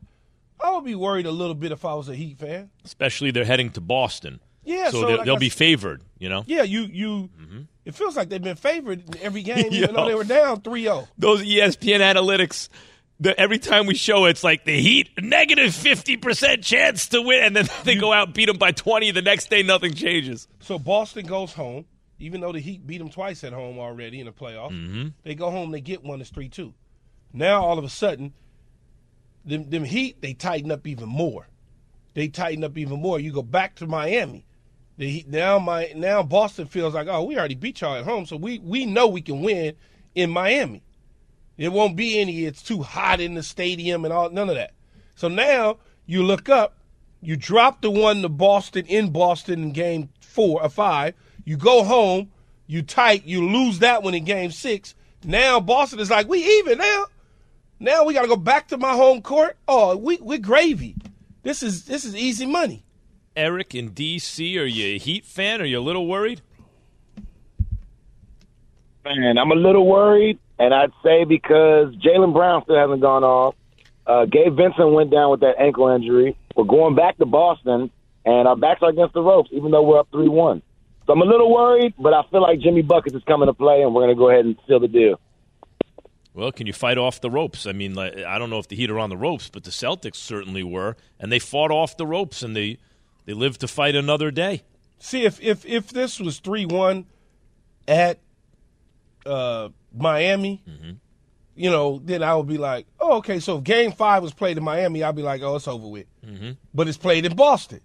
Speaker 3: I would be worried a little bit if I was a Heat fan.
Speaker 2: Especially they're heading to Boston.
Speaker 3: Yeah,
Speaker 2: so,
Speaker 3: so
Speaker 2: they'll,
Speaker 3: like
Speaker 2: they'll be favored, you know?
Speaker 3: Yeah, you you. It feels like they've been favored in every game, even though they were down oh. 3-0.
Speaker 2: Those ESPN analytics, the, every time we show it, it's like the Heat, negative 50% chance to win. And then they go out and beat them by 20. The next day, nothing changes.
Speaker 3: So Boston goes home, even though the Heat beat them twice at home already in the playoffs.
Speaker 2: Mhm.
Speaker 3: They go home, they get one, it's three two. Now all of a sudden, them them Heat they tighten up even more. They tighten up even more. You go back to Miami. The Heat, now my now Boston feels like oh we already beat y'all at home, so we we know we can win in Miami. It won't be any. It's too hot in the stadium and all. None of that. So now you look up. You drop the one to Boston in Boston in game four or five. You go home. You tight. You lose that one in game six. Now Boston is like, we even now. Now we got to go back to my home court. Oh, we we gravy. This is this is easy money.
Speaker 2: Eric in D.C., are you a Heat fan? Are you a little worried?
Speaker 16: Man, I'm a little worried, and I'd say because Jaylen Brown still hasn't gone off. Uh, Gabe Vincent went down with that ankle injury. We're going back to Boston, and our backs are against the ropes, even though we're up 3 1. So I'm a little worried, but I feel like Jimmy Buckets is coming to play, and we're going to go ahead and seal the deal.
Speaker 2: Well, can you fight off the ropes? I mean, like, I don't know if the Heat are on the ropes, but the Celtics certainly were, and they fought off the ropes, and they they lived to fight another day.
Speaker 3: See, if if if this was three one at uh, Miami,
Speaker 2: Mm-hmm.
Speaker 3: you know, then I would be like, oh, okay. So if Game Five was played in Miami, I'd be like, oh, it's over with.
Speaker 2: Mm-hmm.
Speaker 3: But it's played in Boston,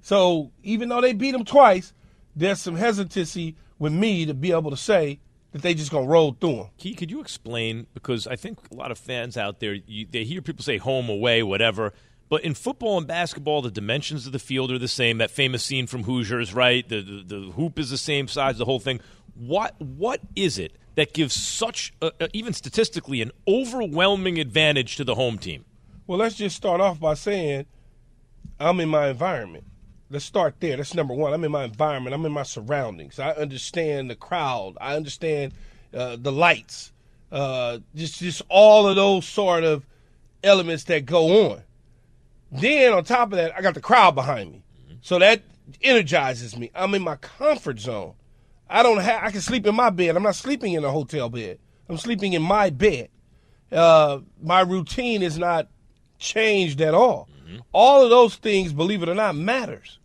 Speaker 3: so even though they beat them twice, there's some hesitancy with me to be able to say that they just gonna roll through them.
Speaker 2: Key, could you explain? Because I think a lot of fans out there, you, they hear people say home, away, whatever. But in football and basketball, the dimensions of the field are the same. That famous scene from Hoosiers, right? The, the, the hoop is the same size, the whole thing. What What is it that gives such, uh, uh, even statistically, an overwhelming advantage to the home team?
Speaker 3: Well, let's just start off by saying I'm in my environment. Let's start there. That's number one. I'm in my environment. I'm in my surroundings. I understand the crowd. I understand uh, the lights. Uh, just just all of those sort of elements that go on. Then on top of that, I got the crowd behind me, so that energizes me. I'm in my comfort zone. I don't have. I can sleep in my bed. I'm not sleeping in a hotel bed. I'm sleeping in my bed. Uh, my routine is not changed at all. All of those things, believe it or not, matters.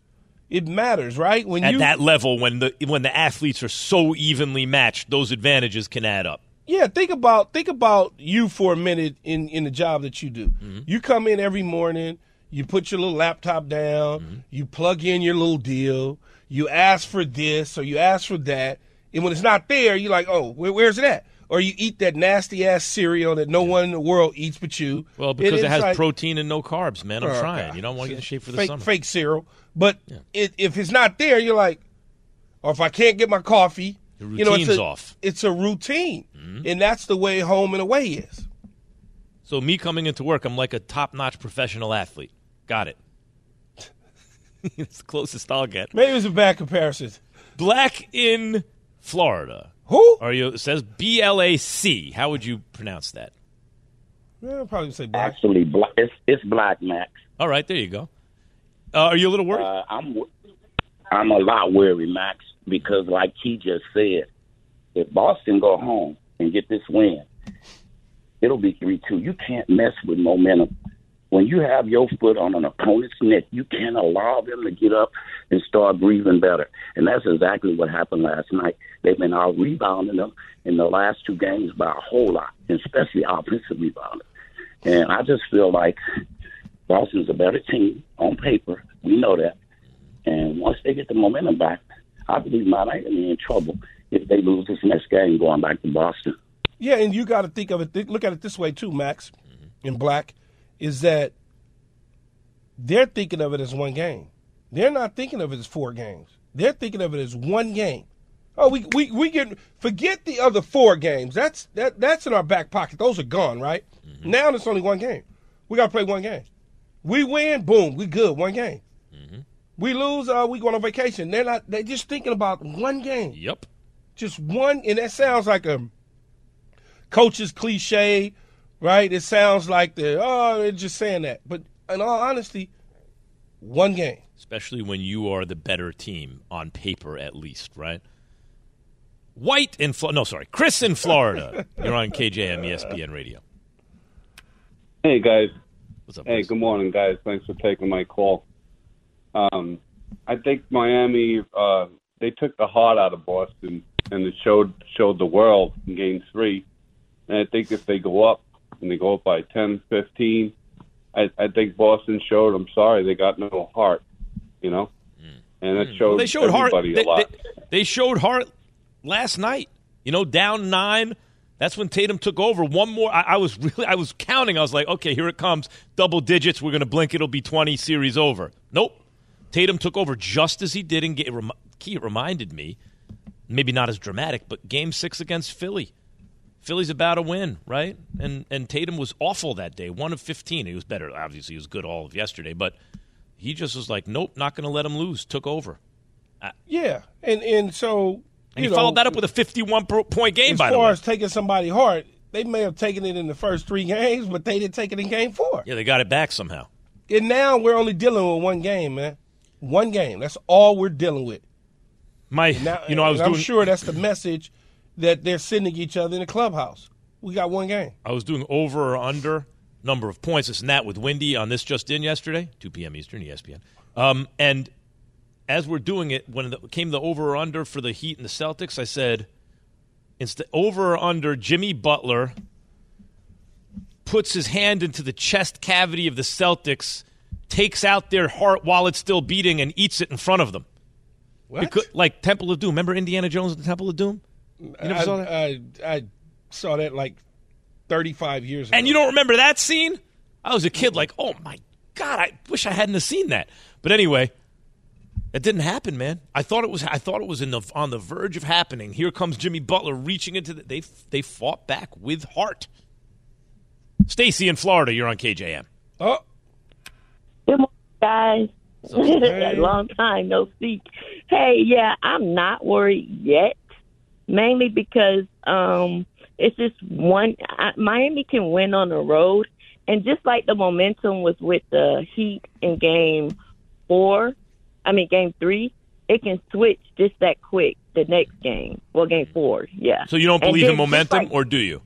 Speaker 3: It matters, right? When
Speaker 2: At
Speaker 3: you
Speaker 2: that level, when the when the athletes are so evenly matched, those advantages can add up.
Speaker 3: Yeah, think about think about you for a minute in in the job that you do. Mm-hmm. You come in every morning, you put your little laptop down, mm-hmm. you plug in your little deal, you ask for this or you ask for that, and when it's not there, you're like, "Oh, where, where's it at?" Or you eat that nasty ass cereal that no one in the world eats but you.
Speaker 2: Well, because it has
Speaker 3: like-
Speaker 2: protein and no carbs, man. I'm
Speaker 3: Oh,
Speaker 2: trying.
Speaker 3: God.
Speaker 2: You don't want to get in shape for the
Speaker 3: fake,
Speaker 2: summer.
Speaker 3: Fake cereal. But it, if it's not there, you're like, or if I can't get my coffee, you know, it's
Speaker 2: routine's
Speaker 3: a,
Speaker 2: off.
Speaker 3: It's a routine,
Speaker 2: Mm-hmm.
Speaker 3: and that's the way home and away is.
Speaker 2: So me coming into work, I'm like a top-notch professional athlete. Got it. it's the closest I'll get.
Speaker 3: Maybe it's a bad comparison.
Speaker 2: Black in Florida.
Speaker 3: Who?
Speaker 2: Are you? It says B L A C. How would you pronounce that?
Speaker 3: Yeah, I'll probably say black.
Speaker 17: Actually, black. It's, it's black, Max.
Speaker 2: All right, there you go. Uh, are you a little worried?
Speaker 17: Uh, I'm I'm a lot worried, Max, because like he just said, if Boston go home and get this win, it'll be three two. You can't mess with momentum. When you have your foot on an opponent's neck, you can't allow them to get up and start breathing better. And that's exactly what happened last night. They've been out rebounding them in the last two games by a whole lot, especially offensive rebounding. And I just feel like Boston's a better team on paper. We know that. And once they get the momentum back, I believe Miami in trouble if they lose this next game going back to Boston.
Speaker 3: Yeah, and you got to think of it. Look at it this way too, Max, in black, is that they're thinking of it as one game. They're not thinking of it as four games. They're thinking of it as one game. Oh, we we we get forget the other four games. That's that that's in our back pocket. Those are gone, right? Now it's only one game. We got to play one game. We win, boom, we good. One game. We lose, uh, we going on vacation. They're not. They're just thinking about one game.
Speaker 2: Yep.
Speaker 3: Just one, and that sounds like a coach's cliche, right? It sounds like the oh, they're just saying that. But in all honesty, one game.
Speaker 2: Especially when you are the better team on paper, at least, right? White in Florida. No, sorry, Chris in Florida. You're on KJM ESPN Radio.
Speaker 18: Hey guys.
Speaker 2: What's up?
Speaker 18: Hey, good morning, guys. Thanks for taking my call. Um, I think Miami uh, they took the heart out of Boston, and it showed showed the world in Game Three. And I think if they go up and they go up by 10, 15, I, I think Boston showed. I'm sorry, they got no heart. You know, hmm. and it hmm. showed
Speaker 2: Well, they showed heart.
Speaker 18: everybody
Speaker 2: They,
Speaker 18: lot.
Speaker 2: they- they showed heart last night. You know, down nine. That's when Tatum took over. One more. I, I was really. I was counting. I was like, okay, here it comes. Double digits. We're gonna blink. It'll be twenty. Series over. Nope. Tatum took over just as he did in game. Rem- Key it reminded me, maybe not as dramatic, but Game Six against Philly. Philly's about to win, right? And and Tatum was awful that day, one of 15. He was better. Obviously, he was good all of yesterday, but he just was like, nope, not going to let him lose. Took over.
Speaker 3: Yeah, and and so
Speaker 2: And
Speaker 3: you
Speaker 2: he
Speaker 3: know,
Speaker 2: followed that up with a 51 point game,
Speaker 3: as
Speaker 2: by the
Speaker 3: far
Speaker 2: way.
Speaker 3: as taking somebody hard, they may have taken it in the first three games, but they didn't take it in game four.
Speaker 2: Yeah, they got it back somehow.
Speaker 3: And now we're only dealing with one game, man. One game. That's all we're dealing with.
Speaker 2: My,
Speaker 3: Now,
Speaker 2: you know, I was
Speaker 3: and I'm sure that's the message that they're sending each other in the clubhouse. We got one game.
Speaker 2: I was doing over or under number of points, this and that with Wendy on this just in yesterday, 2 p.m. Eastern, ESPN. Um, and as we're doing it, when it came the over or under for the Heat and the Celtics, I said, instead over or under, Jimmy Butler puts his hand into the chest cavity of the Celtics, takes out their heart while it's still beating, and eats it in front of them.
Speaker 3: What?
Speaker 2: Becau- like Temple of Doom. Remember Indiana Jones and the Temple of Doom? You never
Speaker 3: I,
Speaker 2: saw that?
Speaker 3: I, I saw that like 35 years ago.
Speaker 2: And you don't remember that scene? I was a kid, like, oh my god, I wish I hadn't have seen that. But anyway, it didn't happen, man. I thought it was. I thought it was in the on the verge of happening. Here comes Jimmy Butler reaching into the. They they fought back with heart. Stacy in Florida, you're on KJM.
Speaker 3: Oh,
Speaker 19: Good morning, guys.
Speaker 2: Hey.
Speaker 19: Long time no see. Hey, yeah, I'm not worried yet, mainly because um, it's just one. I, Miami can win on the road, and just like the momentum was with the Heat in Game Four, I mean Game Three, it can switch just that quick the next game. Well, Game Four, yeah.
Speaker 2: So you don't believe in momentum,
Speaker 19: like-
Speaker 2: or do you?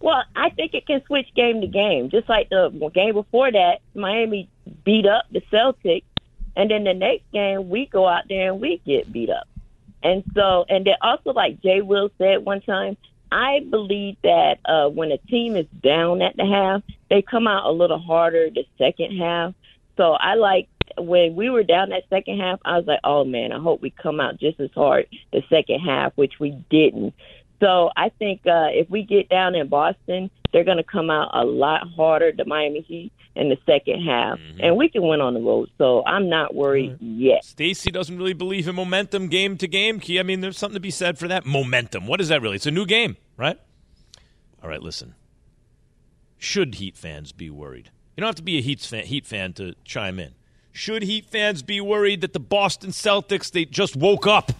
Speaker 19: well, I think it can switch game to game. Just like the game before that, Miami beat up the Celtics, and then the next game we go out there and we get beat up. And so, and then also, like Jay Will said one time, I believe that uh, when a team is down at the half, they come out a little harder the second half. So I like when we were down that second half, I was like, oh man, I hope we come out just as hard the second half, which we didn't. So I think uh, if we get down in Boston, they're going to come out a lot harder, the Miami Heat, in the second half, mm-hmm. and we can win on the road. So I'm not worried mm-hmm. yet.
Speaker 2: Stacy doesn't really believe in momentum game to game. Key, I mean, there's something to be said for that. Momentum. What is that really? It's a new game, right? All right, listen. Should Heat fans be worried? You don't have to be a Heat fan, Heat fan to chime in. Should Heat fans be worried that the Boston Celtics they just woke up?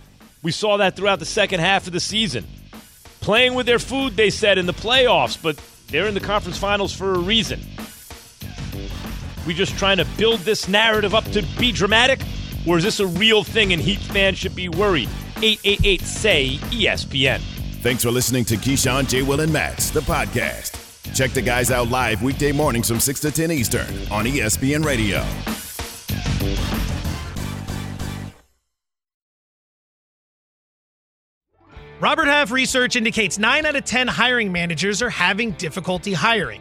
Speaker 2: We saw that throughout the second half of the season. Playing with their food, they said in the playoffs, but they're in the conference finals for a reason. We just trying to build this narrative up to be dramatic, or is this a real thing and Heat fans should be worried? 888 say ESPN.
Speaker 1: Thanks for listening to Keyshawn, J. Will, and Max, the podcast. Check the guys out live weekday mornings from 6 to 10 Eastern on ESPN Radio.
Speaker 20: Robert Half research indicates 9 out of 10 hiring managers are having difficulty hiring.